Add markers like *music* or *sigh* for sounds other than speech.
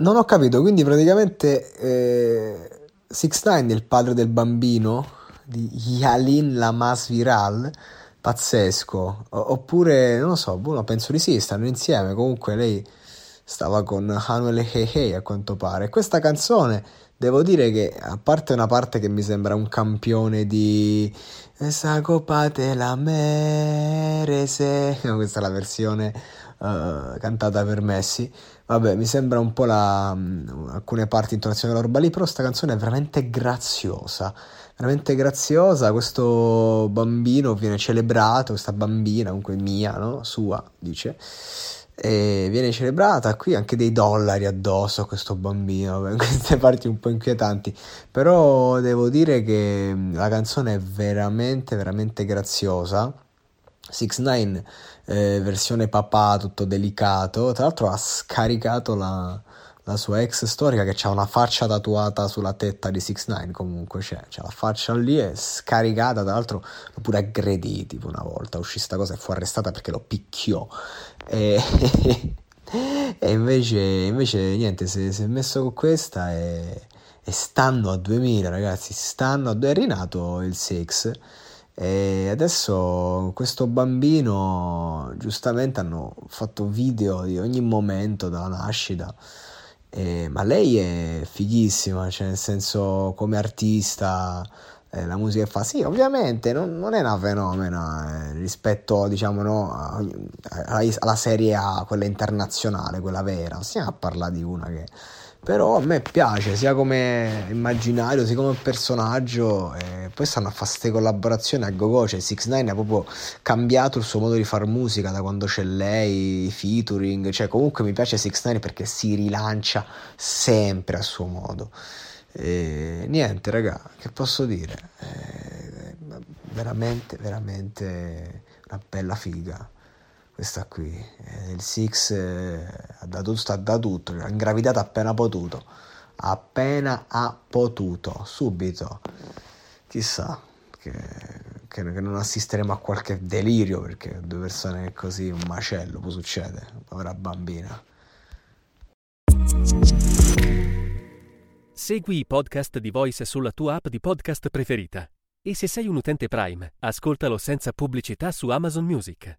Non ho capito, quindi praticamente eh, Six Nine il padre del bambino di Yalin Lamas Viral, pazzesco. O- oppure, non lo so, boh, penso di sì, stanno insieme. Comunque lei stava con Hanuel Heihei a quanto pare. Questa canzone, devo dire che, a parte una parte che mi sembra un campione di la merese, *laughs* questa è la versione uh, cantata per Messi. Vabbè, mi sembra un po' la, um, alcune parti intonazione della roba lì, però questa canzone è veramente graziosa, veramente graziosa. Questo bambino viene celebrato, questa bambina, comunque mia, no? Sua, dice. E viene celebrata qui anche dei dollari addosso a questo bambino, *laughs* queste parti un po' inquietanti, però devo dire che la canzone è veramente, veramente graziosa. 6 9 eh, versione papà tutto delicato. Tra l'altro ha scaricato la, la sua ex storica che ha una faccia tatuata sulla tetta di 6 9 comunque c'è, c'è la faccia lì è scaricata tra l'altro l'ho pure aggredì tipo una volta uscì sta cosa e fu arrestata perché lo picchiò. E, *laughs* e invece, invece niente si, si è messo con questa e, e stanno a 2000 ragazzi stanno a 2 è rinato il 6 e adesso questo bambino, giustamente hanno fatto video di ogni momento dalla nascita, eh, ma lei è fighissima, cioè nel senso come artista, eh, la musica che fa, sì, ovviamente non, non è una fenomena eh, rispetto diciamo no, alla, alla serie A, quella internazionale, quella vera, stiamo a parlare di una che però a me piace sia come immaginario sia come personaggio e poi stanno a fare queste collaborazioni a go-go cioè 6 9 ha proprio cambiato il suo modo di fare musica da quando c'è lei i featuring cioè comunque mi piace 6 9 perché si rilancia sempre a suo modo e niente raga che posso dire è veramente veramente una bella figa questa qui. Eh, il Six eh, dato, sta da tutto, ha ingravidato appena potuto. Appena ha potuto, subito. Chissà che, che, che non assisteremo a qualche delirio perché due persone così, un macello, può succedere. Povera bambina. Segui i podcast di Voice sulla tua app di podcast preferita. E se sei un utente Prime, ascoltalo senza pubblicità su Amazon Music.